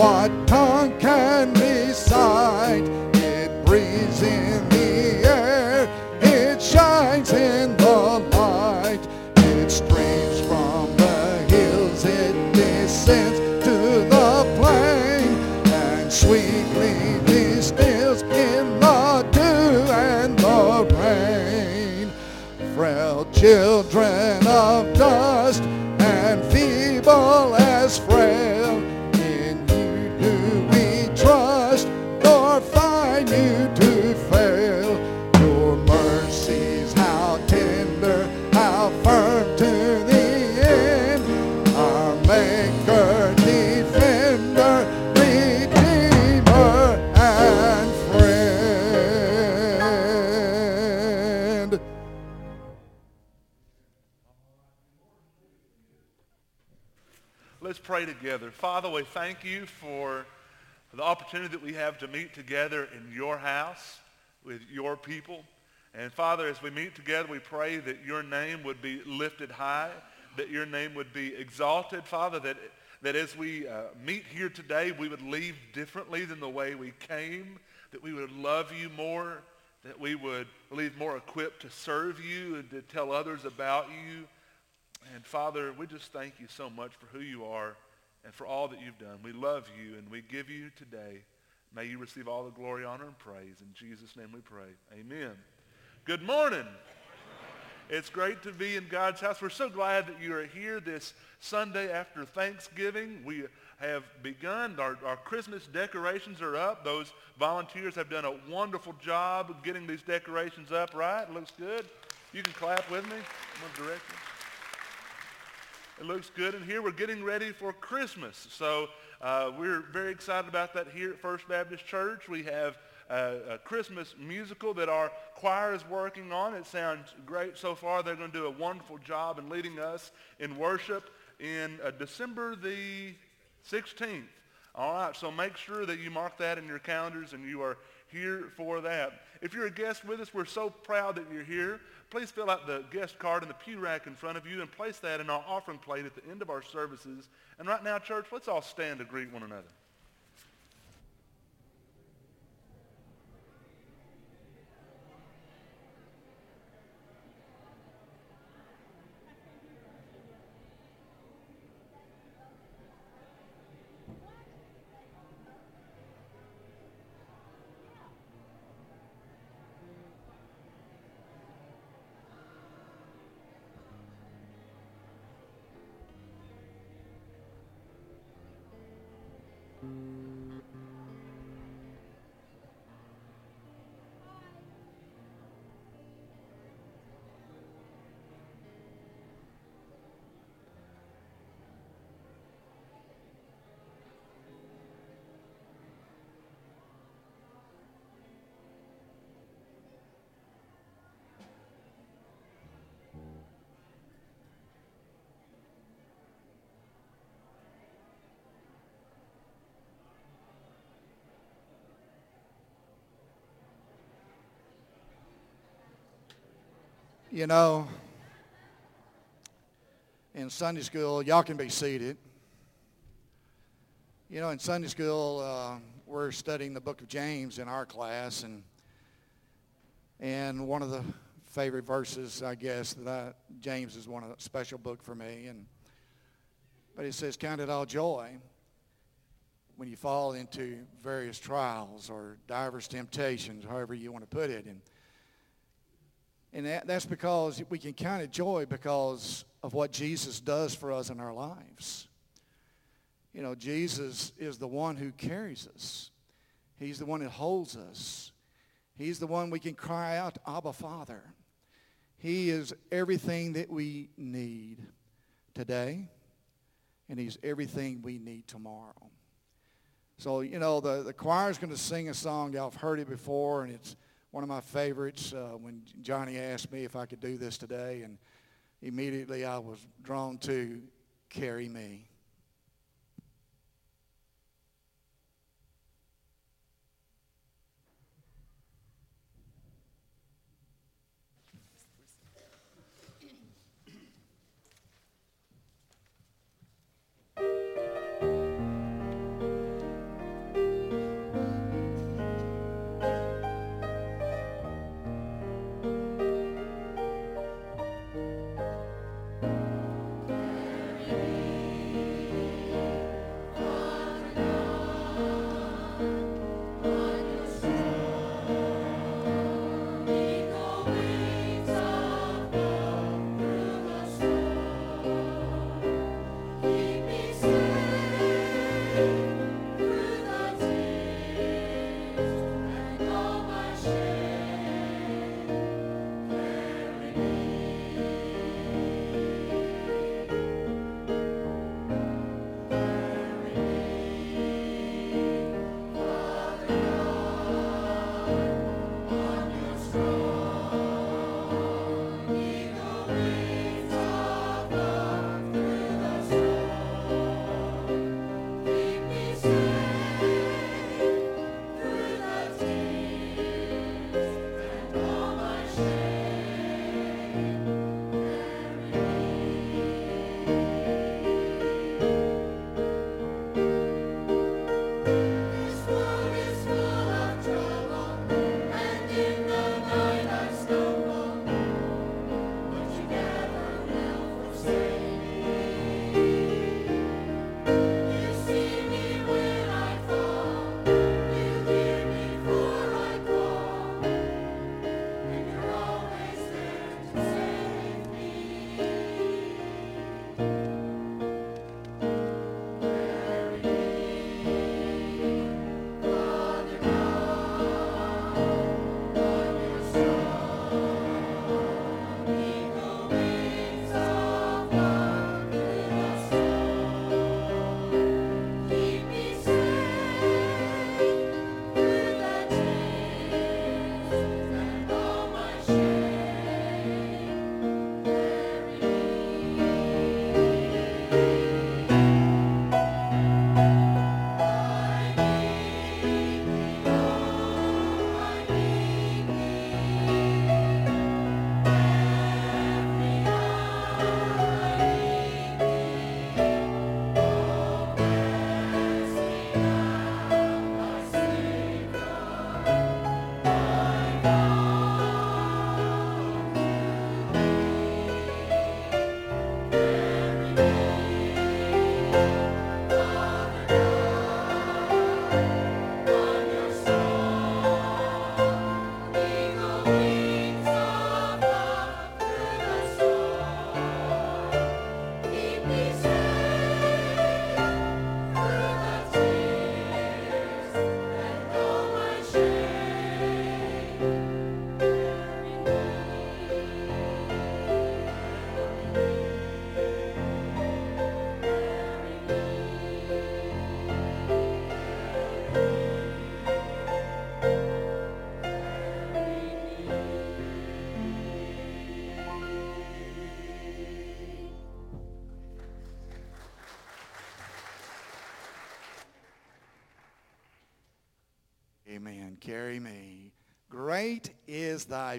what tongue can recite? It breathes in the air, it shines in the light, it streams from the hills, it descends to the plain, and sweetly distills in the dew and the rain. Frail children together. Father, we thank you for the opportunity that we have to meet together in your house with your people. And Father, as we meet together, we pray that your name would be lifted high, that your name would be exalted, Father, that, that as we uh, meet here today, we would leave differently than the way we came, that we would love you more, that we would leave more equipped to serve you and to tell others about you. And Father, we just thank you so much for who you are and for all that you've done. We love you and we give you today. May you receive all the glory, honor, and praise. In Jesus' name we pray. Amen. Good morning. It's great to be in God's house. We're so glad that you are here this Sunday after Thanksgiving. We have begun. Our, our Christmas decorations are up. Those volunteers have done a wonderful job of getting these decorations up, right? Looks good. You can clap with me. I'm going to direct you. It looks good And here. We're getting ready for Christmas. So uh, we're very excited about that here at First Baptist Church. We have uh, a Christmas musical that our choir is working on. It sounds great so far. They're going to do a wonderful job in leading us in worship in uh, December the 16th. All right, so make sure that you mark that in your calendars and you are here for that. If you're a guest with us, we're so proud that you're here. Please fill out the guest card in the pew rack in front of you and place that in our offering plate at the end of our services. And right now, church, let's all stand to greet one another. You know, in Sunday school, y'all can be seated. You know, in Sunday school, uh, we're studying the book of James in our class, and and one of the favorite verses, I guess, that I, James is one of the special book for me. And but it says, "Count it all joy when you fall into various trials or diverse temptations, however you want to put it." And and that, that's because we can count it joy because of what Jesus does for us in our lives. You know, Jesus is the one who carries us. He's the one that holds us. He's the one we can cry out, Abba, Father. He is everything that we need today, and he's everything we need tomorrow. So, you know, the, the is going to sing a song. Y'all have heard it before, and it's one of my favorites uh, when Johnny asked me if I could do this today, and immediately I was drawn to Carry Me.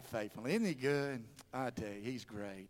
faithfully. Isn't he good? I tell you, he's great.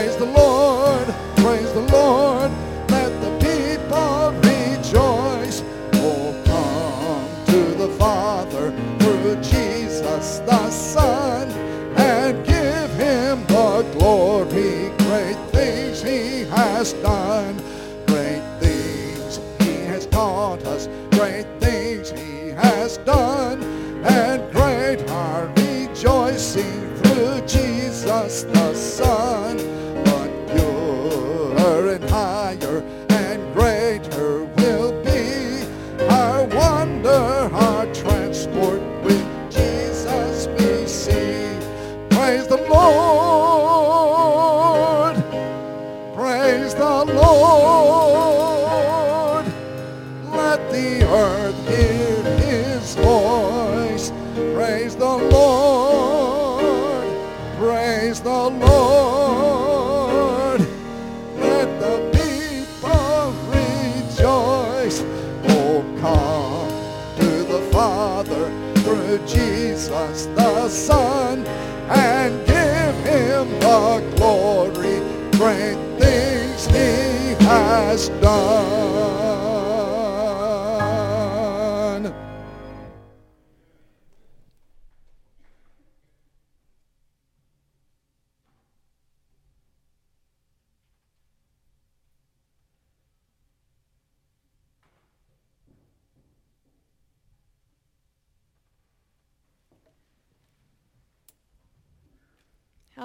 praise the Lord.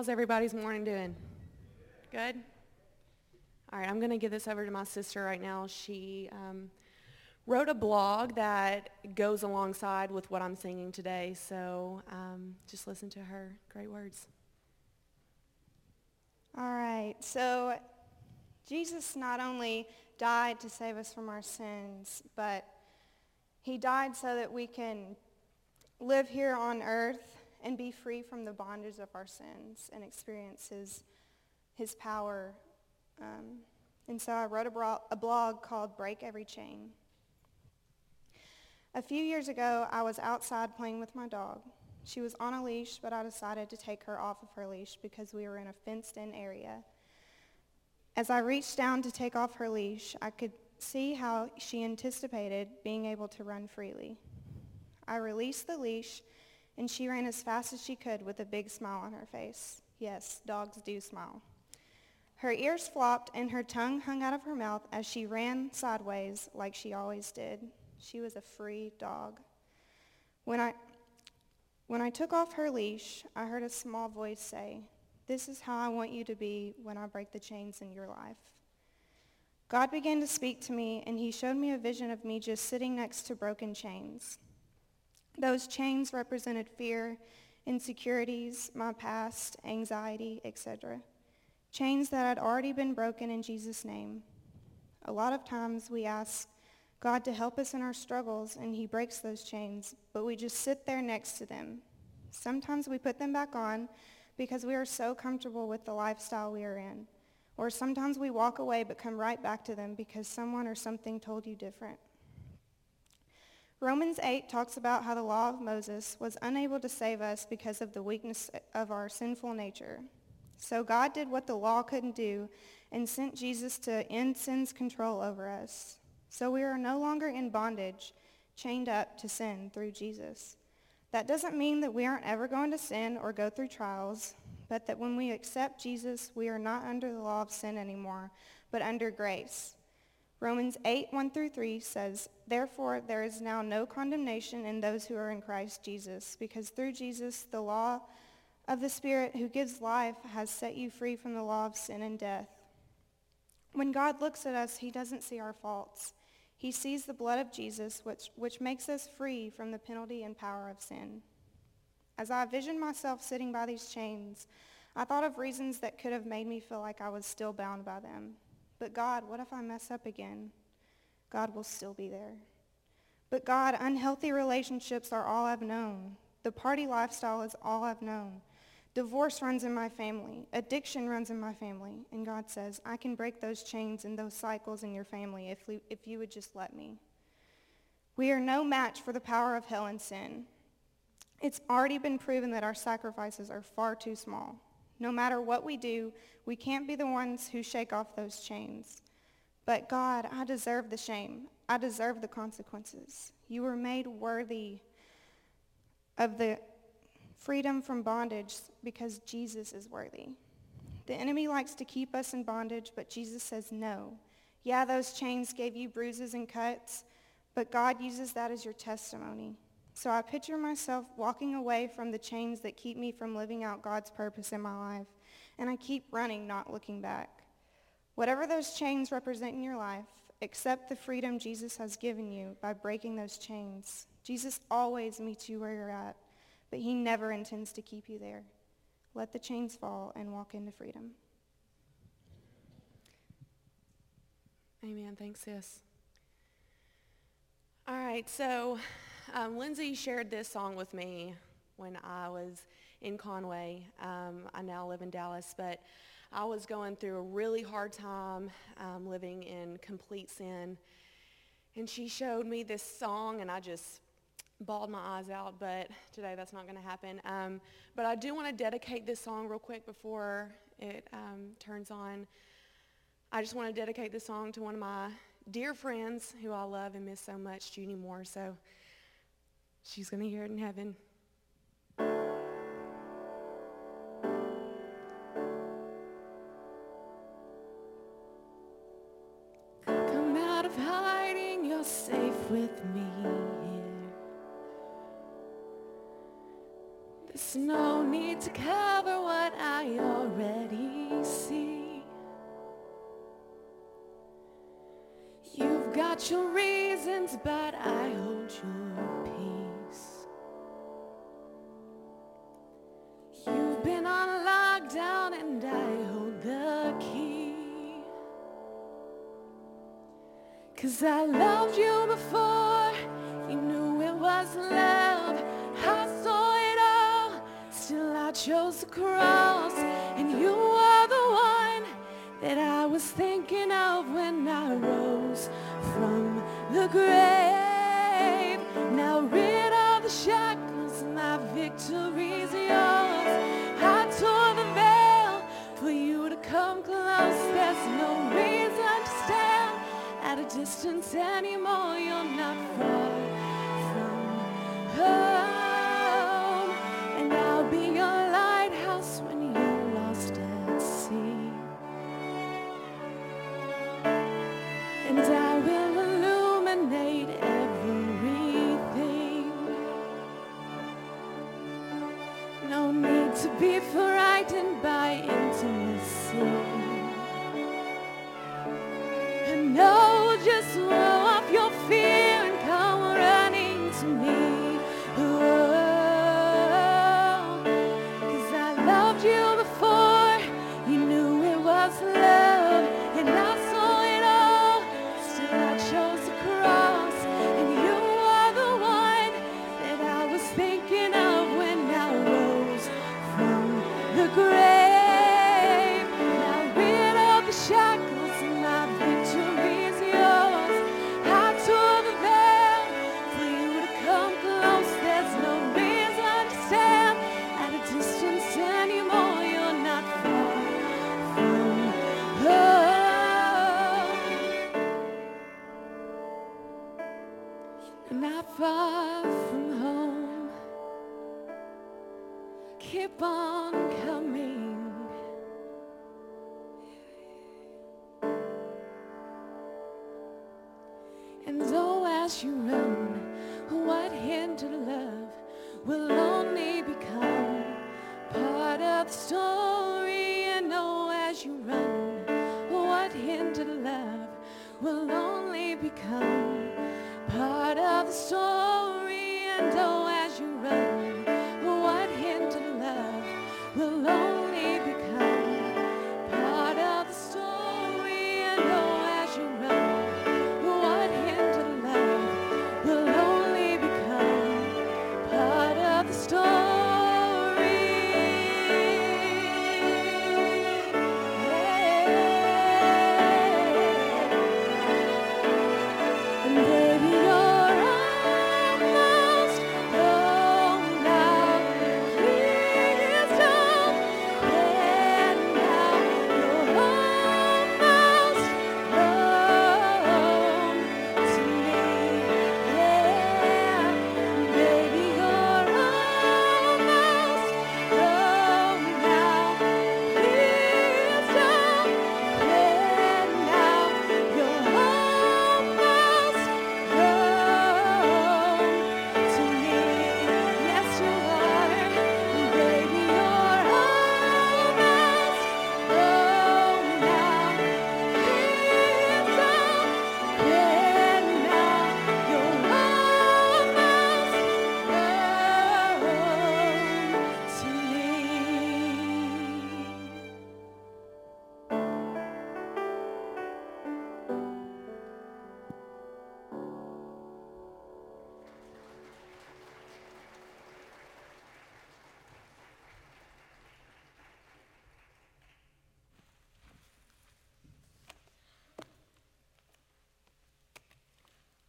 How's everybody's morning doing? Good? All right, I'm going to give this over to my sister right now. She um, wrote a blog that goes alongside with what I'm singing today, so um, just listen to her great words. All right, so Jesus not only died to save us from our sins, but he died so that we can live here on earth and be free from the bondage of our sins and experience his, his power. Um, and so I wrote a, bro- a blog called Break Every Chain. A few years ago, I was outside playing with my dog. She was on a leash, but I decided to take her off of her leash because we were in a fenced-in area. As I reached down to take off her leash, I could see how she anticipated being able to run freely. I released the leash, and she ran as fast as she could with a big smile on her face. Yes, dogs do smile. Her ears flopped and her tongue hung out of her mouth as she ran sideways like she always did. She was a free dog. When I, when I took off her leash, I heard a small voice say, this is how I want you to be when I break the chains in your life. God began to speak to me, and he showed me a vision of me just sitting next to broken chains. Those chains represented fear, insecurities, my past, anxiety, etc. Chains that had already been broken in Jesus' name. A lot of times we ask God to help us in our struggles, and he breaks those chains, but we just sit there next to them. Sometimes we put them back on because we are so comfortable with the lifestyle we are in. Or sometimes we walk away but come right back to them because someone or something told you different. Romans 8 talks about how the law of Moses was unable to save us because of the weakness of our sinful nature. So God did what the law couldn't do and sent Jesus to end sin's control over us. So we are no longer in bondage, chained up to sin through Jesus. That doesn't mean that we aren't ever going to sin or go through trials, but that when we accept Jesus, we are not under the law of sin anymore, but under grace. Romans 8, 1 through 3 says, Therefore there is now no condemnation in those who are in Christ Jesus, because through Jesus the law of the Spirit who gives life has set you free from the law of sin and death. When God looks at us, he doesn't see our faults. He sees the blood of Jesus, which, which makes us free from the penalty and power of sin. As I visioned myself sitting by these chains, I thought of reasons that could have made me feel like I was still bound by them. But God, what if I mess up again? God will still be there. But God, unhealthy relationships are all I've known. The party lifestyle is all I've known. Divorce runs in my family. Addiction runs in my family. And God says, I can break those chains and those cycles in your family if, we, if you would just let me. We are no match for the power of hell and sin. It's already been proven that our sacrifices are far too small. No matter what we do, we can't be the ones who shake off those chains. But God, I deserve the shame. I deserve the consequences. You were made worthy of the freedom from bondage because Jesus is worthy. The enemy likes to keep us in bondage, but Jesus says no. Yeah, those chains gave you bruises and cuts, but God uses that as your testimony. So I picture myself walking away from the chains that keep me from living out God's purpose in my life, and I keep running, not looking back. Whatever those chains represent in your life, accept the freedom Jesus has given you by breaking those chains. Jesus always meets you where you're at, but he never intends to keep you there. Let the chains fall and walk into freedom. Amen. Thanks, sis. All right, so um, Lindsay shared this song with me when I was in Conway. Um, I now live in Dallas, but I was going through a really hard time um, living in complete sin. And she showed me this song, and I just bawled my eyes out, but today that's not going to happen. Um, but I do want to dedicate this song real quick before it um, turns on. I just want to dedicate this song to one of my dear friends who I love and miss so much, Judy Moore. So she's going to hear it in heaven. Come out of hiding, you're safe with me here. There's no need to cover what I already see. You've got your reasons, but I hold your Cause I loved you before you knew it was love. I saw it all, still I chose the cross. And you were the one that I was thinking of when I rose from the grave. Now rid of the shackles, my victory's yours. I tore the veil for you to come close. There's no reason distance anymore. You're not far from home.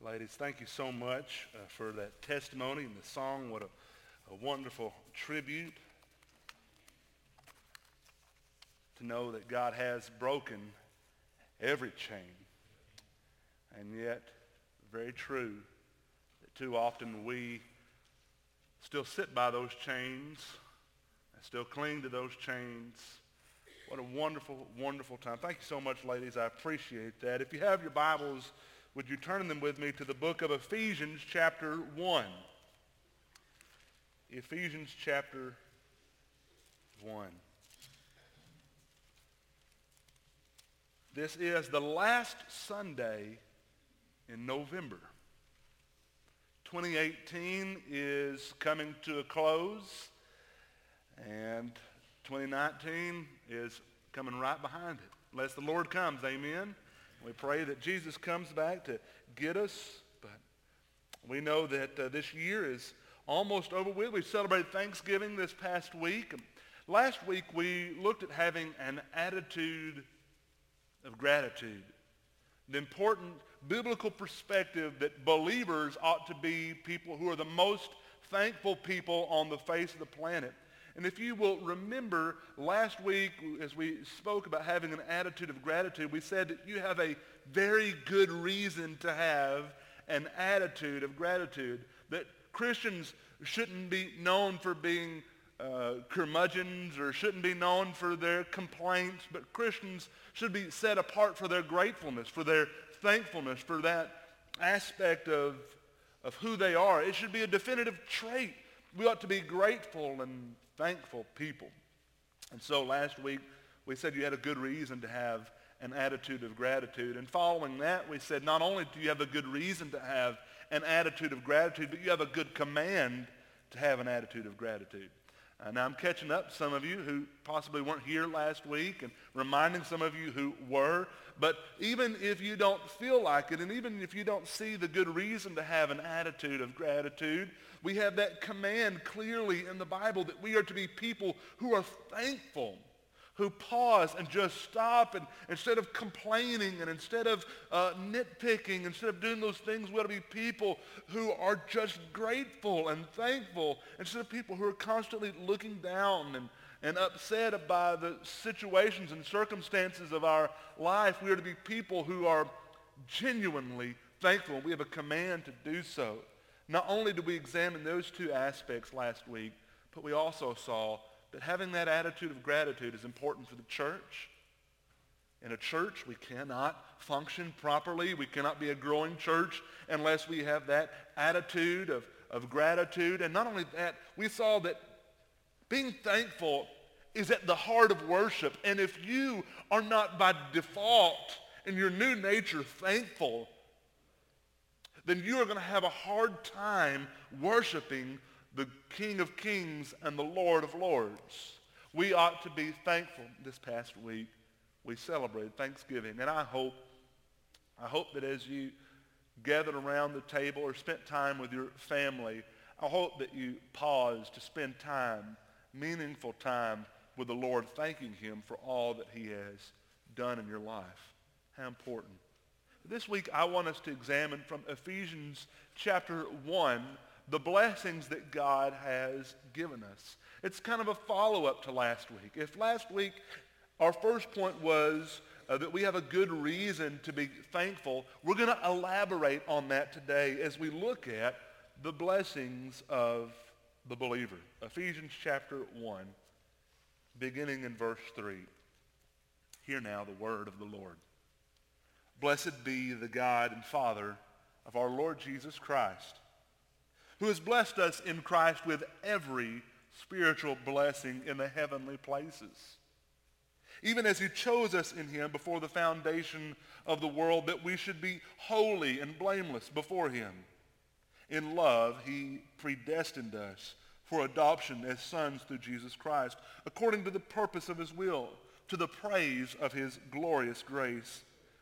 Ladies, thank you so much uh, for that testimony and the song. What a, a wonderful tribute to know that God has broken every chain. And yet, very true that too often we still sit by those chains and still cling to those chains. What a wonderful, wonderful time. Thank you so much, ladies. I appreciate that. If you have your Bibles, would you turn them with me to the book of Ephesians chapter 1? Ephesians chapter 1. This is the last Sunday in November. 2018 is coming to a close, and 2019 is coming right behind it. Unless the Lord comes, amen. We pray that Jesus comes back to get us, but we know that uh, this year is almost over with. We celebrated Thanksgiving this past week. Last week we looked at having an attitude of gratitude. The important biblical perspective that believers ought to be people who are the most thankful people on the face of the planet. And if you will remember last week as we spoke about having an attitude of gratitude, we said that you have a very good reason to have an attitude of gratitude. That Christians shouldn't be known for being uh, curmudgeons or shouldn't be known for their complaints, but Christians should be set apart for their gratefulness, for their thankfulness, for that aspect of, of who they are. It should be a definitive trait. We ought to be grateful and thankful people. And so last week we said you had a good reason to have an attitude of gratitude. And following that, we said not only do you have a good reason to have an attitude of gratitude, but you have a good command to have an attitude of gratitude. Uh, now I'm catching up some of you who possibly weren't here last week and reminding some of you who were. But even if you don't feel like it and even if you don't see the good reason to have an attitude of gratitude, we have that command clearly in the Bible that we are to be people who are thankful who pause and just stop and instead of complaining and instead of uh, nitpicking, instead of doing those things, we ought to be people who are just grateful and thankful instead of people who are constantly looking down and, and upset by the situations and circumstances of our life. We are to be people who are genuinely thankful. We have a command to do so. Not only did we examine those two aspects last week, but we also saw that having that attitude of gratitude is important for the church. In a church, we cannot function properly. We cannot be a growing church unless we have that attitude of, of gratitude. And not only that, we saw that being thankful is at the heart of worship. And if you are not by default in your new nature thankful, then you are going to have a hard time worshiping the King of Kings and the Lord of Lords. We ought to be thankful. This past week, we celebrated Thanksgiving, and I hope, I hope that as you gathered around the table or spent time with your family, I hope that you pause to spend time, meaningful time with the Lord, thanking him for all that he has done in your life. How important. This week, I want us to examine from Ephesians chapter 1, the blessings that God has given us. It's kind of a follow-up to last week. If last week our first point was uh, that we have a good reason to be thankful, we're going to elaborate on that today as we look at the blessings of the believer. Ephesians chapter 1, beginning in verse 3. Hear now the word of the Lord. Blessed be the God and Father of our Lord Jesus Christ who has blessed us in Christ with every spiritual blessing in the heavenly places. Even as he chose us in him before the foundation of the world that we should be holy and blameless before him. In love, he predestined us for adoption as sons through Jesus Christ, according to the purpose of his will, to the praise of his glorious grace,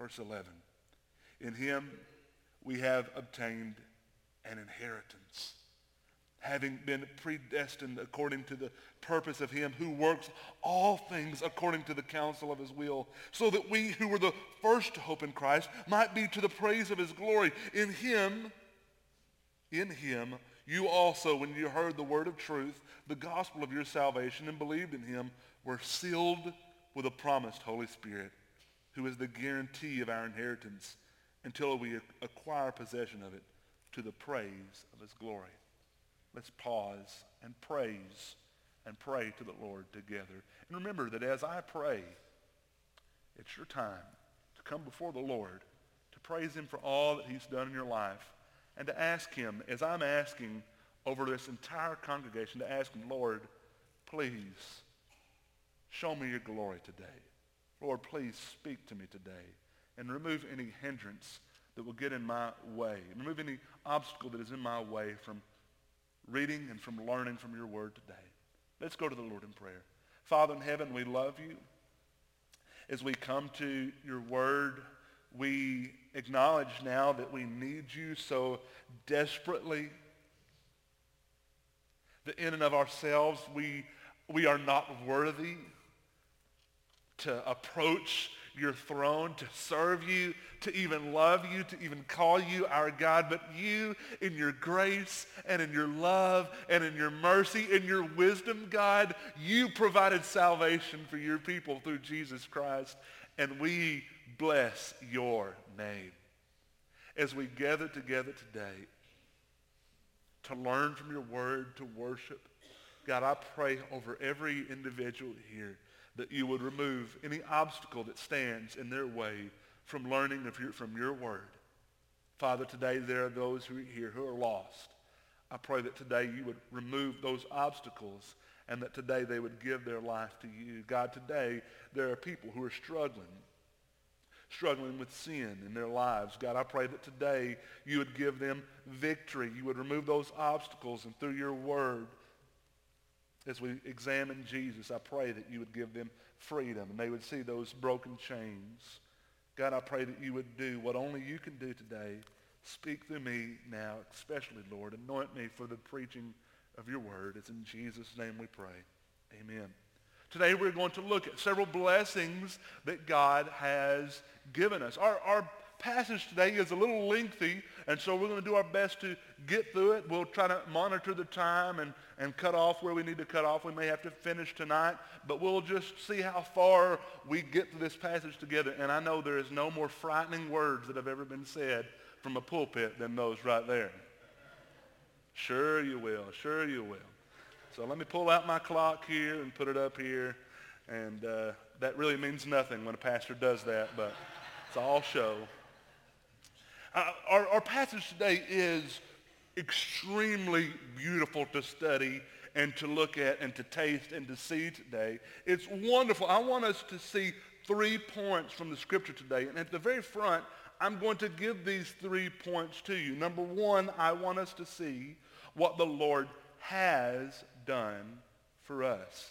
Verse 11. In him we have obtained an inheritance, having been predestined according to the purpose of him who works all things according to the counsel of his will, so that we who were the first to hope in Christ might be to the praise of his glory. In him, in him, you also, when you heard the word of truth, the gospel of your salvation, and believed in him, were sealed with a promised Holy Spirit, who is the guarantee of our inheritance until we acquire possession of it to the praise of his glory. Let's pause and praise and pray to the Lord together. And remember that as I pray, it's your time to come before the Lord, to praise him for all that he's done in your life, and to ask him, as I'm asking over this entire congregation, to ask him, Lord, please show me your glory today. Lord, please speak to me today and remove any hindrance that will get in my way. Remove any obstacle that is in my way from reading and from learning from your word today. Let's go to the Lord in prayer. Father in heaven, we love you. As we come to your word, we acknowledge now that we need you so desperately that in and of ourselves we, we are not worthy to approach your throne, to serve you, to even love you, to even call you our God. But you, in your grace and in your love and in your mercy and your wisdom, God, you provided salvation for your people through Jesus Christ. And we bless your name. As we gather together today to learn from your word, to worship, God, I pray over every individual here that you would remove any obstacle that stands in their way from learning your, from your word. Father, today there are those who are here who are lost. I pray that today you would remove those obstacles and that today they would give their life to you. God, today there are people who are struggling, struggling with sin in their lives. God, I pray that today you would give them victory. You would remove those obstacles and through your word, as we examine Jesus, I pray that you would give them freedom and they would see those broken chains. God, I pray that you would do what only you can do today. Speak through me now, especially, Lord. Anoint me for the preaching of your word. It's in Jesus' name we pray. Amen. Today we're going to look at several blessings that God has given us. Our, our passage today is a little lengthy, and so we're going to do our best to get through it. We'll try to monitor the time and, and cut off where we need to cut off. We may have to finish tonight, but we'll just see how far we get through this passage together. And I know there is no more frightening words that have ever been said from a pulpit than those right there. Sure you will. Sure you will. So let me pull out my clock here and put it up here. And uh, that really means nothing when a pastor does that, but it's all show. Uh, our, our passage today is extremely beautiful to study and to look at and to taste and to see today. It's wonderful. I want us to see three points from the scripture today. And at the very front, I'm going to give these three points to you. Number one, I want us to see what the Lord has done for us.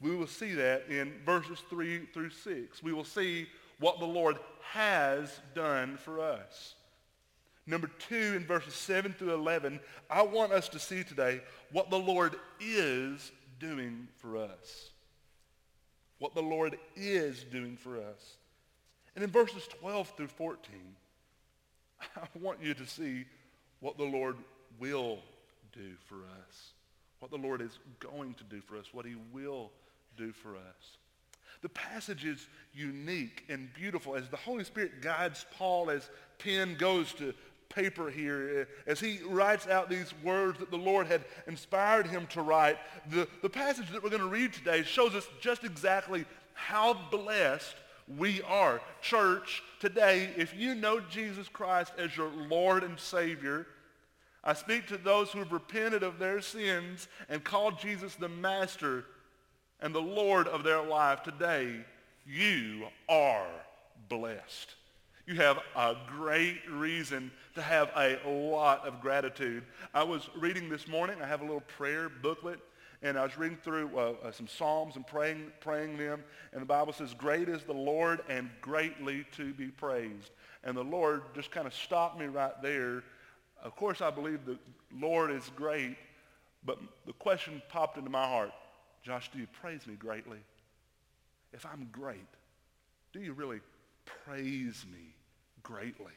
We will see that in verses 3 through 6. We will see what the Lord has done for us. Number two, in verses 7 through 11, I want us to see today what the Lord is doing for us. What the Lord is doing for us. And in verses 12 through 14, I want you to see what the Lord will do for us. What the Lord is going to do for us. What he will do for us. The passage is unique and beautiful as the Holy Spirit guides Paul as pen goes to paper here as he writes out these words that the Lord had inspired him to write. The, the passage that we're going to read today shows us just exactly how blessed we are. Church, today, if you know Jesus Christ as your Lord and Savior, I speak to those who have repented of their sins and called Jesus the Master and the Lord of their life today, you are blessed. You have a great reason to have a lot of gratitude. I was reading this morning. I have a little prayer booklet, and I was reading through uh, some Psalms and praying, praying them. And the Bible says, great is the Lord and greatly to be praised. And the Lord just kind of stopped me right there. Of course, I believe the Lord is great, but the question popped into my heart, Josh, do you praise me greatly? If I'm great, do you really praise me greatly?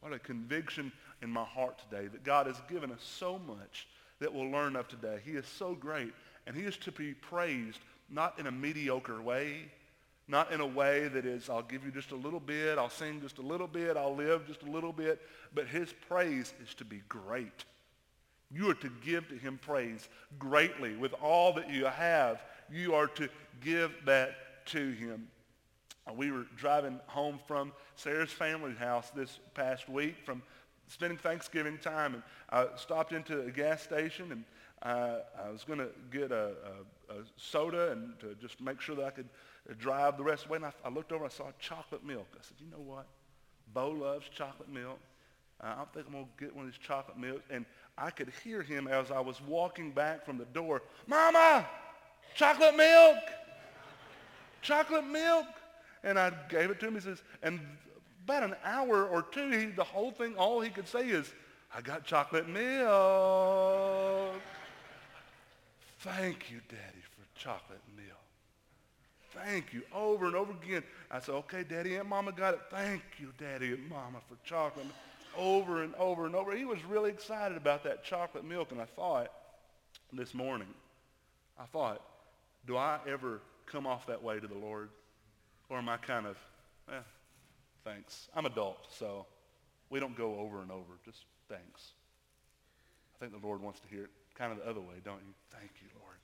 What a conviction in my heart today that God has given us so much that we'll learn of today. He is so great, and he is to be praised not in a mediocre way, not in a way that is, I'll give you just a little bit, I'll sing just a little bit, I'll live just a little bit, but his praise is to be great. You are to give to him praise greatly. With all that you have, you are to give that to him. Uh, we were driving home from Sarah's family house this past week from spending Thanksgiving time, and I stopped into a gas station, and I was going to get a, a, a, soda and to just make sure that I could drive the rest of the way. And I, I looked over, and I saw chocolate milk. I said, you know what? Bo loves chocolate milk. Uh, I think I'm going to get one of these chocolate milk. And I could hear him as I was walking back from the door. Mama, chocolate milk, chocolate milk. And I gave it to him. He says, and about an hour or two, he, the whole thing, all he could say is, I got chocolate milk. Thank you, Daddy, for chocolate milk. Thank you. Over and over again. I said, okay, Daddy and Mama got it. Thank you, Daddy and Mama, for chocolate milk over and over and over. He was really excited about that chocolate milk, and I thought this morning, I thought, do I ever come off that way to the Lord? Or am I kind of, eh, thanks. I'm adult, so we don't go over and over. Just thanks. I think the Lord wants to hear it kind of the other way, don't you? Thank you, Lord,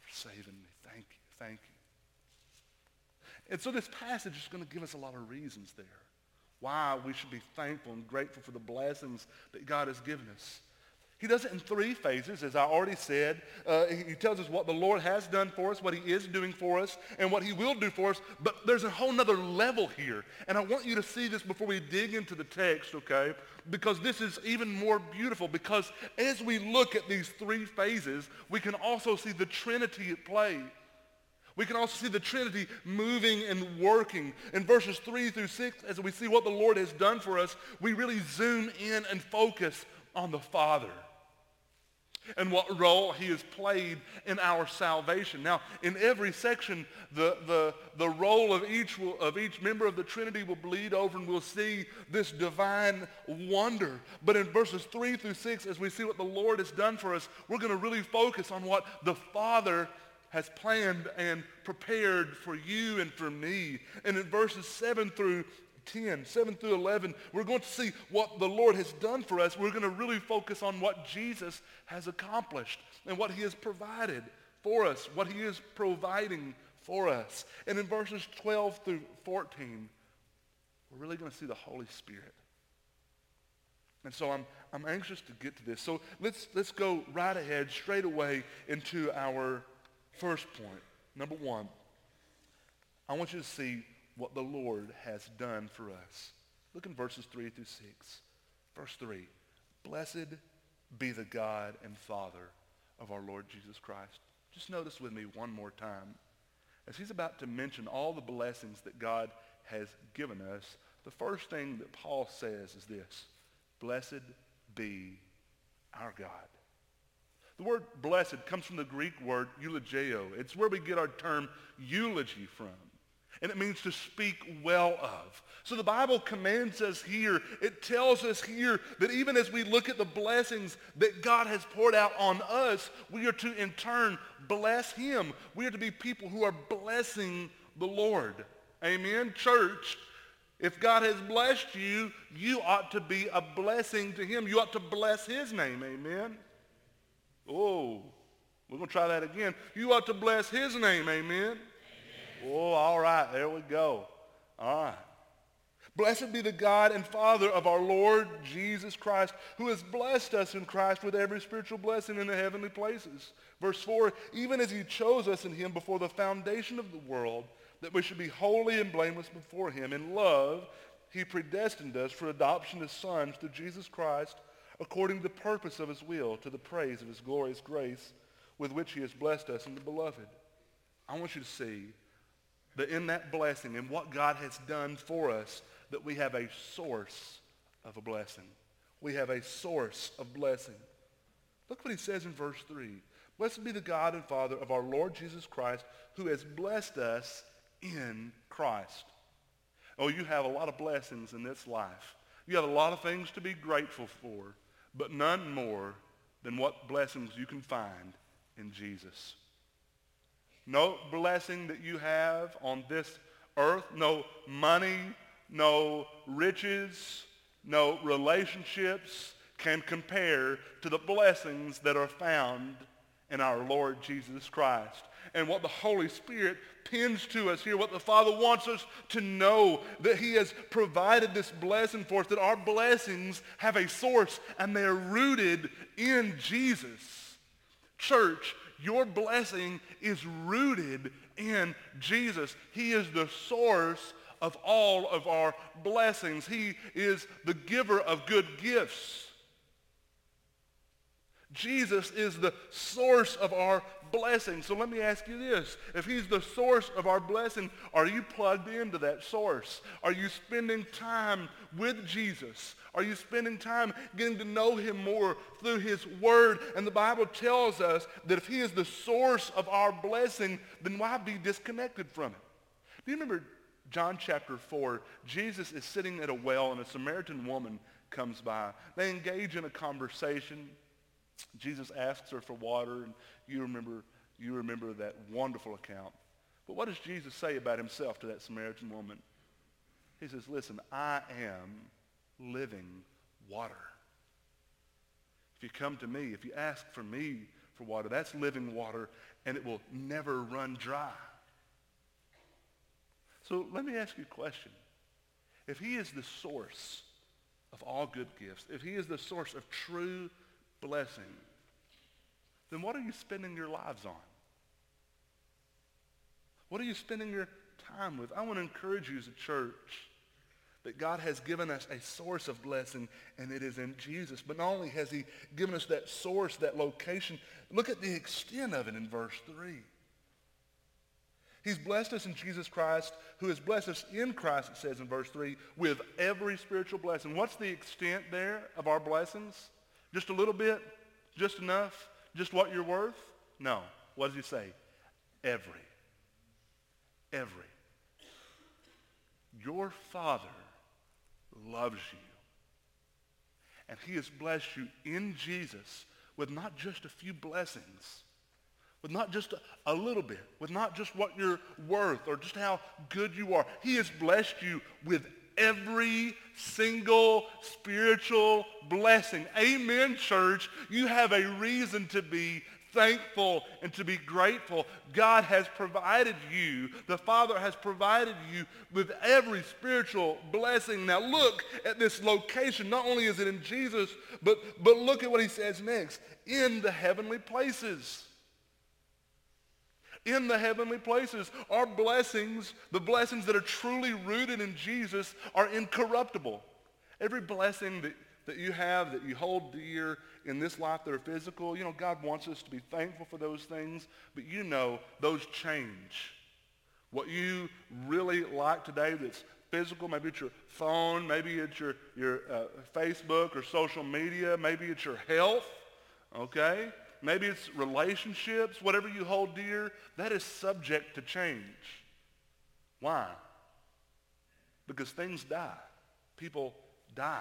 for saving me. Thank you. Thank you. And so this passage is going to give us a lot of reasons there why we should be thankful and grateful for the blessings that God has given us. He does it in three phases, as I already said. Uh, he tells us what the Lord has done for us, what he is doing for us, and what he will do for us. But there's a whole nother level here. And I want you to see this before we dig into the text, okay? Because this is even more beautiful. Because as we look at these three phases, we can also see the Trinity at play. We can also see the Trinity moving and working. In verses 3 through 6, as we see what the Lord has done for us, we really zoom in and focus on the Father and what role he has played in our salvation. Now, in every section, the, the, the role of each, of each member of the Trinity will bleed over and we'll see this divine wonder. But in verses 3 through 6, as we see what the Lord has done for us, we're going to really focus on what the Father has planned and prepared for you and for me. And in verses 7 through 10, 7 through 11, we're going to see what the Lord has done for us. We're going to really focus on what Jesus has accomplished and what he has provided for us, what he is providing for us. And in verses 12 through 14, we're really going to see the Holy Spirit. And so I'm, I'm anxious to get to this. So let's, let's go right ahead, straight away into our First point, number one, I want you to see what the Lord has done for us. Look in verses 3 through 6. Verse 3, Blessed be the God and Father of our Lord Jesus Christ. Just notice with me one more time. As he's about to mention all the blessings that God has given us, the first thing that Paul says is this, Blessed be our God. The word blessed comes from the Greek word eulogio. It's where we get our term eulogy from. And it means to speak well of. So the Bible commands us here, it tells us here that even as we look at the blessings that God has poured out on us, we are to in turn bless him. We are to be people who are blessing the Lord. Amen. Church, if God has blessed you, you ought to be a blessing to him. You ought to bless his name. Amen. Oh, we're going to try that again. You ought to bless his name, amen? amen? Oh, all right, there we go. All right. Blessed be the God and Father of our Lord Jesus Christ, who has blessed us in Christ with every spiritual blessing in the heavenly places. Verse 4, even as he chose us in him before the foundation of the world, that we should be holy and blameless before him. In love, he predestined us for adoption as sons through Jesus Christ, according to the purpose of his will, to the praise of his glorious grace, with which he has blessed us in the beloved. I want you to see that in that blessing and what God has done for us, that we have a source of a blessing. We have a source of blessing. Look what he says in verse 3. Blessed be the God and Father of our Lord Jesus Christ, who has blessed us in Christ. Oh, you have a lot of blessings in this life. You have a lot of things to be grateful for, but none more than what blessings you can find in Jesus. No blessing that you have on this earth, no money, no riches, no relationships can compare to the blessings that are found in our Lord Jesus Christ. And what the Holy Spirit pins to us here, what the Father wants us to know, that he has provided this blessing for us, that our blessings have a source and they're rooted in Jesus. Church, your blessing is rooted in Jesus. He is the source of all of our blessings. He is the giver of good gifts. Jesus is the source of our blessing. So let me ask you this. If he's the source of our blessing, are you plugged into that source? Are you spending time with Jesus? Are you spending time getting to know him more through his word? And the Bible tells us that if he is the source of our blessing, then why be disconnected from it? Do you remember John chapter 4? Jesus is sitting at a well and a Samaritan woman comes by. They engage in a conversation. Jesus asks her for water, and you remember, you remember that wonderful account. But what does Jesus say about himself to that Samaritan woman? He says, listen, I am living water. If you come to me, if you ask for me for water, that's living water, and it will never run dry. So let me ask you a question. If he is the source of all good gifts, if he is the source of true blessing, then what are you spending your lives on? What are you spending your time with? I want to encourage you as a church that God has given us a source of blessing, and it is in Jesus. But not only has he given us that source, that location, look at the extent of it in verse 3. He's blessed us in Jesus Christ, who has blessed us in Christ, it says in verse 3, with every spiritual blessing. What's the extent there of our blessings? Just a little bit? Just enough? Just what you're worth? No. What does he say? Every. Every. Your Father loves you. And he has blessed you in Jesus with not just a few blessings, with not just a, a, little bit, with not just what you're worth or just how good you are. He has blessed you with every single spiritual blessing. Amen, church. You have a reason to be thankful and to be grateful. God has provided you, the Father has provided you with every spiritual blessing. Now look at this location. Not only is it in Jesus, but, but look at what he says next. In the heavenly places in the heavenly places. Our blessings, the blessings that are truly rooted in Jesus, are incorruptible. Every blessing that, that you have, that you hold dear in this life that are physical, you know, God wants us to be thankful for those things, but you know those change. What you really like today that's physical, maybe it's your phone, maybe it's your, your uh, Facebook or social media, maybe it's your health, okay? Maybe it's relationships, whatever you hold dear, that is subject to change. Why? Because things die. People die.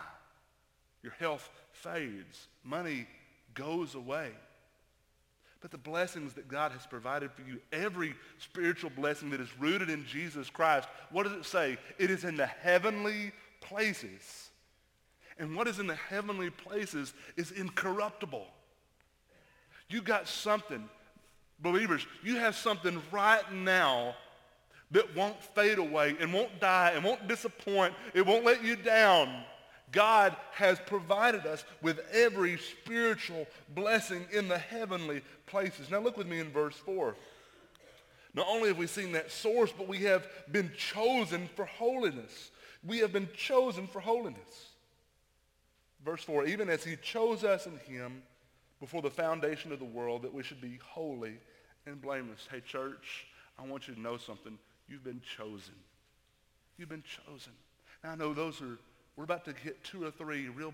Your health fades. Money goes away. But the blessings that God has provided for you, every spiritual blessing that is rooted in Jesus Christ, what does it say? It is in the heavenly places. And what is in the heavenly places is incorruptible. You got something, believers, you have something right now that won't fade away and won't die and won't disappoint. It won't let you down. God has provided us with every spiritual blessing in the heavenly places. Now look with me in verse 4. Not only have we seen that source, but we have been chosen for holiness. We have been chosen for holiness. Verse 4, even as he chose us in him before the foundation of the world, that we should be holy and blameless. Hey, church, I want you to know something. You've been chosen. You've been chosen. Now, I know those are, we're about to hit two or three real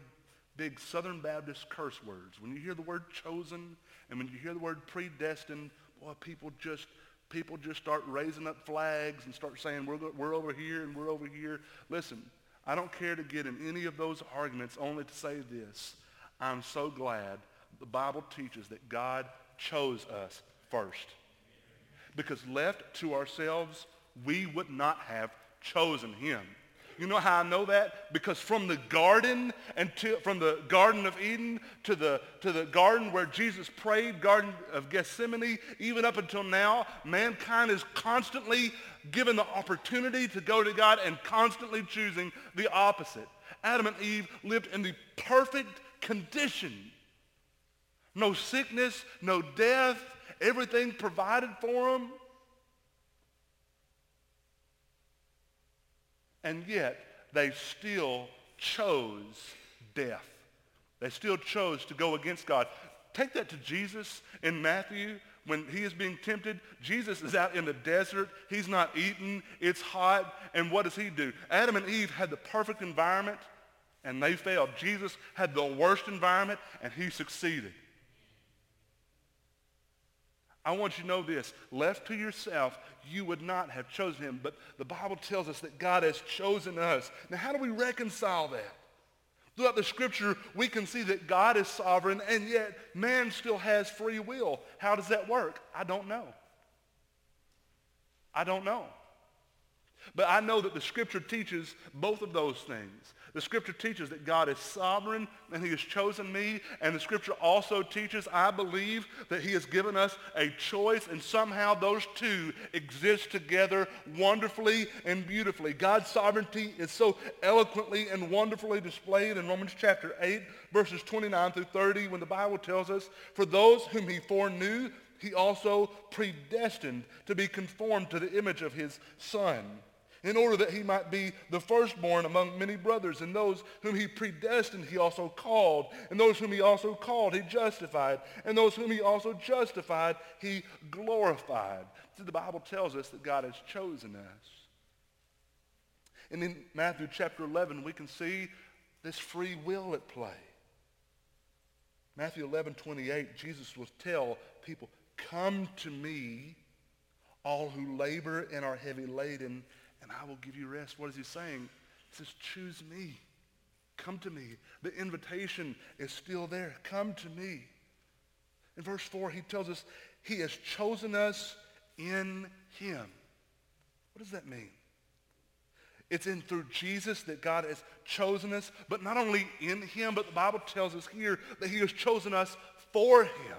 big Southern Baptist curse words. When you hear the word chosen and when you hear the word predestined, boy, people just, people just start raising up flags and start saying, we're, we're over here and we're over here. Listen, I don't care to get in any of those arguments only to say this. I'm so glad the Bible teaches that God chose us first. Because left to ourselves, we would not have chosen him. You know how I know that? Because from the garden and from the Garden of Eden to the, to the garden where Jesus prayed, Garden of Gethsemane, even up until now, mankind is constantly given the opportunity to go to God and constantly choosing the opposite. Adam and Eve lived in the perfect condition. No sickness, no death, everything provided for them. And yet, they still chose death. They still chose to go against God. Take that to Jesus in Matthew when he is being tempted. Jesus is out in the desert. He's not eating. It's hot. And what does he do? Adam and Eve had the perfect environment and they failed. Jesus had the worst environment and he succeeded. I want you to know this. Left to yourself, you would not have chosen him. But the Bible tells us that God has chosen us. Now, how do we reconcile that? Throughout the scripture, we can see that God is sovereign, and yet man still has free will. How does that work? I don't know. I don't know. But I know that the scripture teaches both of those things. The scripture teaches that God is sovereign and he has chosen me. And the scripture also teaches, I believe, that he has given us a choice and somehow those two exist together wonderfully and beautifully. God's sovereignty is so eloquently and wonderfully displayed in Romans chapter 8, verses 29 through 30, when the Bible tells us, for those whom he foreknew, he also predestined to be conformed to the image of his son in order that he might be the firstborn among many brothers. And those whom he predestined, he also called. And those whom he also called, he justified. And those whom he also justified, he glorified. So the Bible tells us that God has chosen us. And in Matthew chapter 11, we can see this free will at play. Matthew 11, 28, Jesus will tell people, come to me, all who labor and are heavy laden, and I will give you rest. What is he saying? He says, choose me. Come to me. The invitation is still there. Come to me. In verse 4, he tells us he has chosen us in him. What does that mean? It's in through Jesus that God has chosen us, but not only in him, but the Bible tells us here that he has chosen us for him.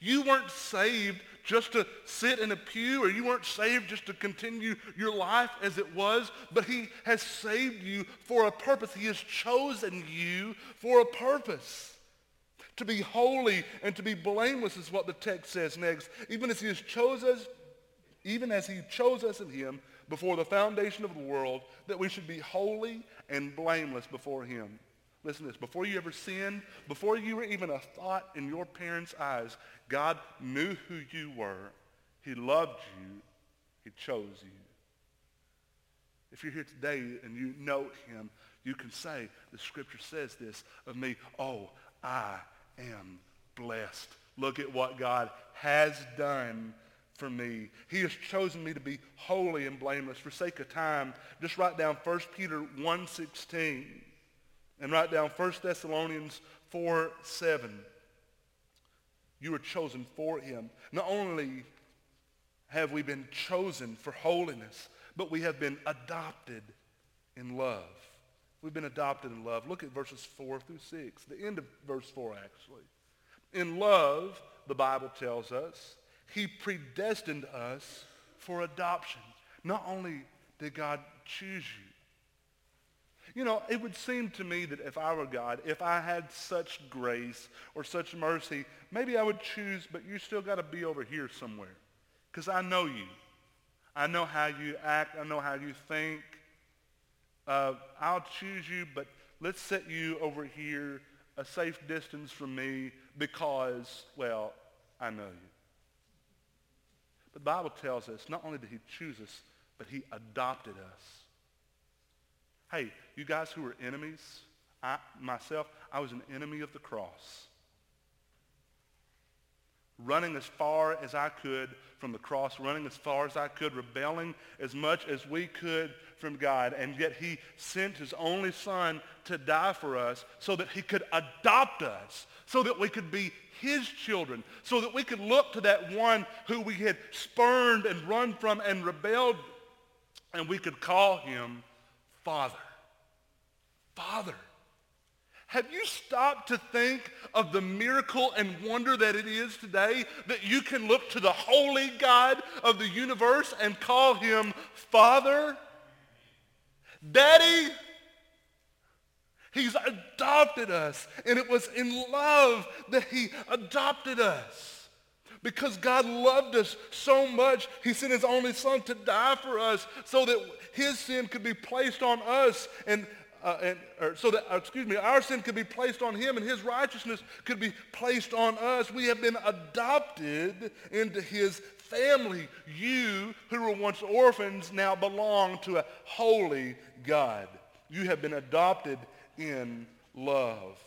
You weren't saved just to sit in a pew or you weren't saved just to continue your life as it was, but he has saved you for a purpose. He has chosen you for a purpose. To be holy and to be blameless is what the text says next. Even as he has chose us, even as he chose us in him before the foundation of the world, that we should be holy and blameless before him. Listen to this. Before you ever sinned, before you were even a thought in your parents' eyes, God knew who you were. He loved you. He chose you. If you're here today and you know him, you can say, the scripture says this of me, oh, I am blessed. Look at what God has done for me. He has chosen me to be holy and blameless. For sake of time, just write down 1 Peter 1.16 and write down 1 Thessalonians 4, 7. You were chosen for him. Not only have we been chosen for holiness, but we have been adopted in love. We've been adopted in love. Look at verses 4 through 6, the end of verse 4 actually. In love, the Bible tells us, he predestined us for adoption. Not only did God choose you, you know, it would seem to me that if I were God, if I had such grace or such mercy, maybe I would choose, but you still got to be over here somewhere. Because I know you. I know how you act. I know how you think. Uh, I'll choose you, but let's set you over here a safe distance from me because, well, I know you. But the Bible tells us not only did he choose us, but he adopted us. Hey, you guys who were enemies, I, myself, I was an enemy of the cross. Running as far as I could from the cross, running as far as I could, rebelling as much as we could from God. And yet he sent his only son to die for us so that he could adopt us, so that we could be his children, so that we could look to that one who we had spurned and run from and rebelled, and we could call him Father. Father. Have you stopped to think of the miracle and wonder that it is today that you can look to the holy God of the universe and call him Father? Daddy? He's adopted us. And it was in love that he adopted us. Because God loved us so much, he sent his only son to die for us so that his sin could be placed on us and, uh, and or so that, uh, excuse me, our sin could be placed on him and his righteousness could be placed on us. We have been adopted into his family. You who were once orphans now belong to a holy God. You have been adopted in love.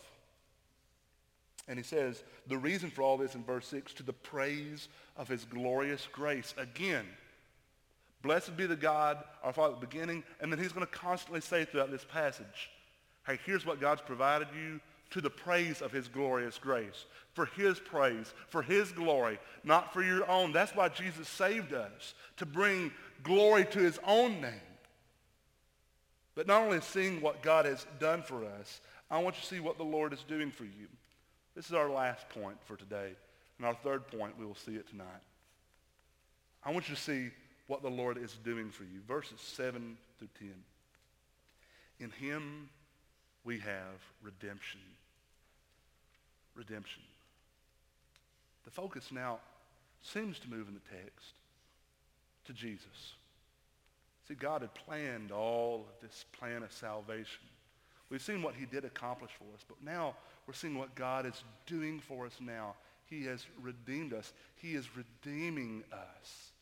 And he says, the reason for all this in verse 6, to the praise of his glorious grace. Again, blessed be the God, our Father at the beginning, and then he's going to constantly say throughout this passage, hey, here's what God's provided you to the praise of his glorious grace, for his praise, for his glory, not for your own. That's why Jesus saved us, to bring glory to his own name. But not only seeing what God has done for us, I want you to see what the Lord is doing for you. This is our last point for today. And our third point, we will see it tonight. I want you to see what the Lord is doing for you. Verses 7 through 10. In him we have redemption. Redemption. The focus now seems to move in the text to Jesus. See, God had planned all of this plan of salvation. We've seen what he did accomplish for us, but now we're seeing what God is doing for us now. He has redeemed us. He is redeeming us.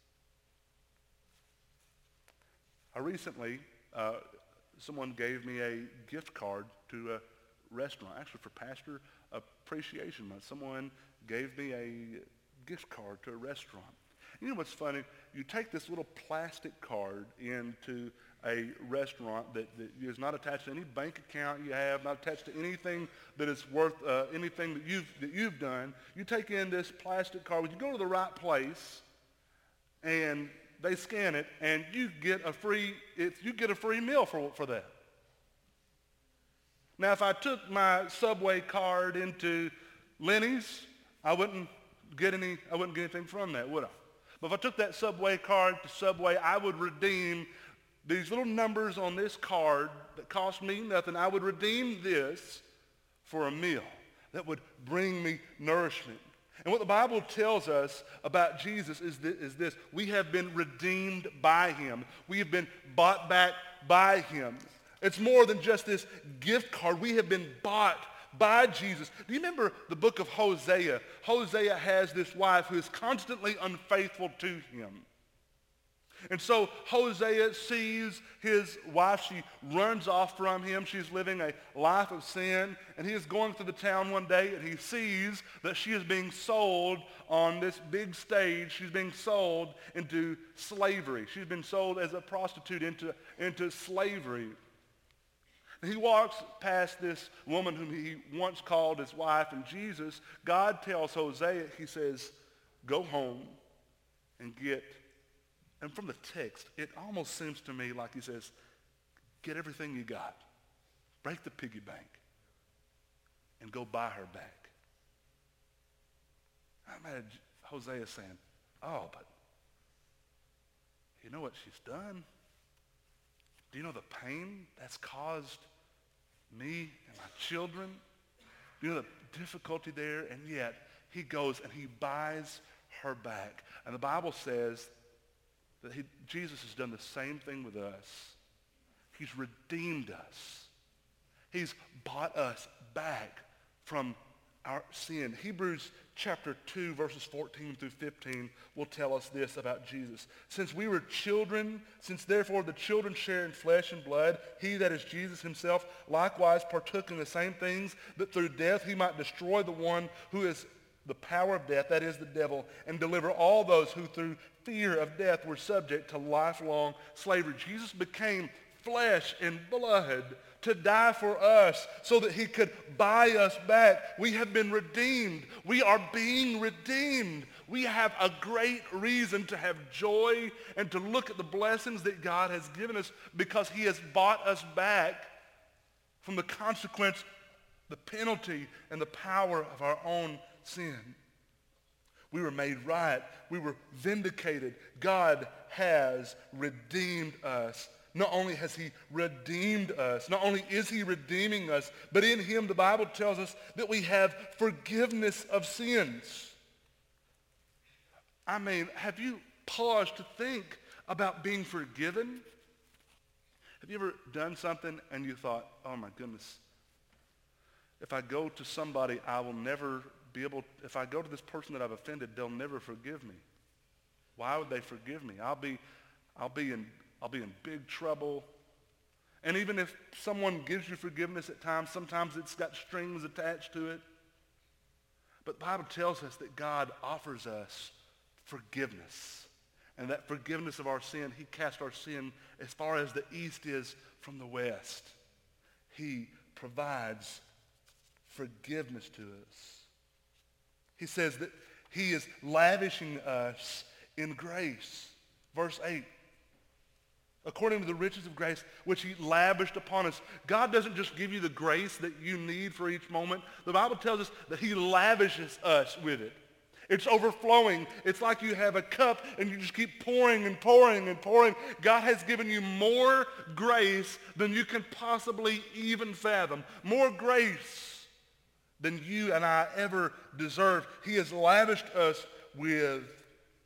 I recently, uh, someone gave me a gift card to a restaurant, actually for Pastor Appreciation Month. Someone gave me a gift card to a restaurant. You know what's funny? You take this little plastic card into a restaurant that, that is not attached to any bank account you have, not attached to anything that is worth uh, anything that you've, that you've done. You take in this plastic card. You go to the right place and they scan it and you get a free, if you get a free meal for, for that. Now, if I took my Subway card into Lenny's, I wouldn't get any, I wouldn't get anything from that, would I? But if I took that Subway card to Subway, I would redeem these little numbers on this card that cost me nothing. I would redeem this for a meal that would bring me nourishment. And what the Bible tells us about Jesus is this, is this. We have been redeemed by him. We have been bought back by him. It's more than just this gift card. We have been bought by Jesus. Do you remember the book of Hosea? Hosea has this wife who is constantly unfaithful to him. And so Hosea sees his wife. She runs off from him. She's living a life of sin. And he is going through the town one day and he sees that she is being sold on this big stage. She's being sold into slavery. She's been sold as a prostitute into, into slavery. He walks past this woman whom he once called his wife, and Jesus, God tells Hosea, he says, go home and get, and from the text, it almost seems to me like he says, get everything you got, break the piggy bank, and go buy her back. I imagine Hosea saying, oh, but you know what she's done? Do you know the pain that's caused me and my children? Do you know the difficulty there? And yet he goes and he buys her back. And the Bible says that he, Jesus has done the same thing with us. He's redeemed us. He's bought us back from our sin. Hebrews chapter 2, verses 14 through 15 will tell us this about Jesus. Since we were children, since therefore the children share in flesh and blood, he that is Jesus himself likewise partook in the same things, that through death he might destroy the one who is the power of death, that is the devil, and deliver all those who through fear of death were subject to lifelong slavery. Jesus became flesh and blood to die for us so that he could buy us back. We have been redeemed. We are being redeemed. We have a great reason to have joy and to look at the blessings that God has given us because he has bought us back from the consequence, the penalty, and the power of our own sin. We were made right. We were vindicated. God has redeemed us not only has he redeemed us, not only is he redeeming us, but in him the Bible tells us that we have forgiveness of sins. I mean, have you paused to think about being forgiven? Have you ever done something and you thought, oh my goodness, if I go to somebody, I will never be able, if I go to this person that I've offended, they'll never forgive me. Why would they forgive me? I'll be, I'll be in I'll be in big trouble. And even if someone gives you forgiveness at times, sometimes it's got strings attached to it. But the Bible tells us that God offers us forgiveness. And that forgiveness of our sin, he cast our sin as far as the east is from the west. He provides forgiveness to us. He says that he is lavishing us in grace. Verse 8, according to the riches of grace which he lavished upon us. God doesn't just give you the grace that you need for each moment. The Bible tells us that he lavishes us with it. It's overflowing. It's like you have a cup and you just keep pouring and pouring and pouring. God has given you more grace than you can possibly even fathom. More grace than you and I ever deserve. He has lavished us with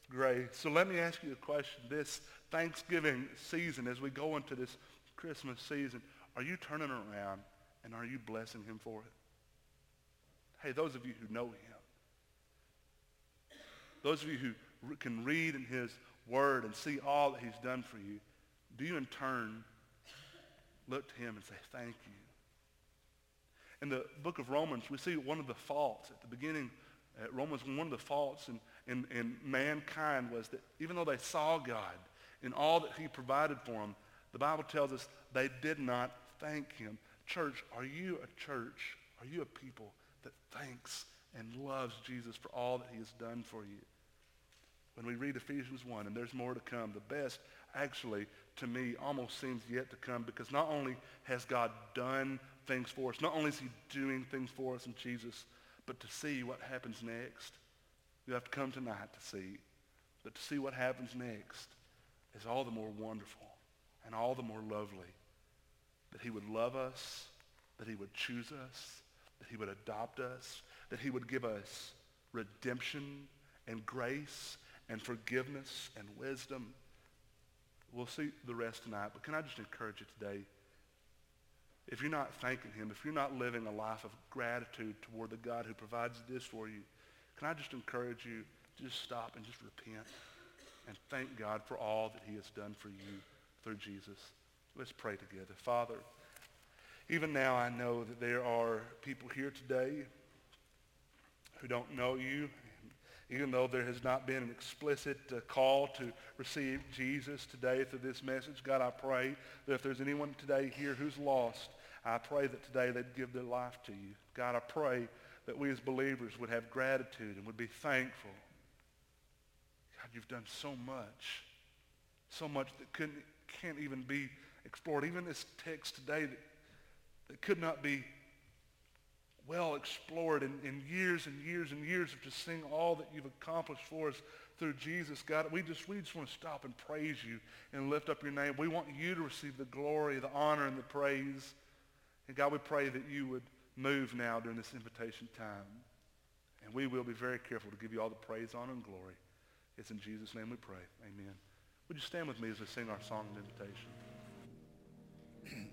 grace. So let me ask you a question. This Thanksgiving season, as we go into this Christmas season, are you turning around and are you blessing him for it? Hey, those of you who know him, those of you who can read in his word and see all that he's done for you, do you in turn look to him and say, thank you? In the book of Romans, we see one of the faults at the beginning, at Romans, one of the faults in, in, in mankind was that even though they saw God, in all that he provided for them, the Bible tells us they did not thank him. Church, are you a church? Are you a people that thanks and loves Jesus for all that he has done for you? When we read Ephesians 1, and there's more to come, the best actually to me almost seems yet to come because not only has God done things for us, not only is he doing things for us in Jesus, but to see what happens next. You have to come tonight to see. But to see what happens next is all the more wonderful and all the more lovely that he would love us, that he would choose us, that he would adopt us, that he would give us redemption and grace and forgiveness and wisdom. We'll see the rest tonight, but can I just encourage you today? If you're not thanking him, if you're not living a life of gratitude toward the God who provides this for you, can I just encourage you to just stop and just repent? and thank God for all that he has done for you through Jesus. Let's pray together. Father, even now I know that there are people here today who don't know you. Even though there has not been an explicit uh, call to receive Jesus today through this message, God, I pray that if there's anyone today here who's lost, I pray that today they'd give their life to you. God, I pray that we as believers would have gratitude and would be thankful God, you've done so much, so much that couldn't, can't even be explored. Even this text today that, that could not be well explored in, in years and years and years of just seeing all that you've accomplished for us through Jesus. God, we just, we just want to stop and praise you and lift up your name. We want you to receive the glory, the honor, and the praise. And God, we pray that you would move now during this invitation time. And we will be very careful to give you all the praise, honor, and glory. It's in Jesus' name we pray. Amen. Would you stand with me as we sing our song of invitation?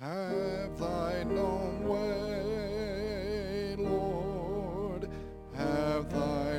Have thine own way, Lord. Have thine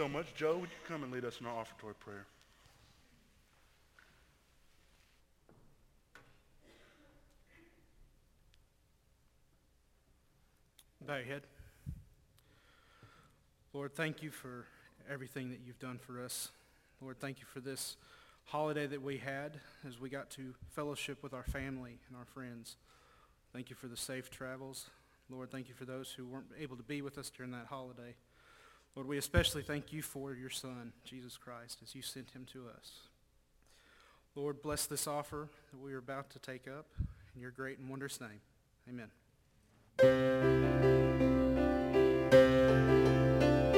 so much. Joe, would you come and lead us in our offertory prayer? Bow your head. Lord, thank you for everything that you've done for us. Lord, thank you for this holiday that we had as we got to fellowship with our family and our friends. Thank you for the safe travels. Lord, thank you for those who weren't able to be with us during that holiday. Lord, we especially thank you for your Son, Jesus Christ, as you sent him to us. Lord, bless this offer that we are about to take up. In your great and wondrous name, amen.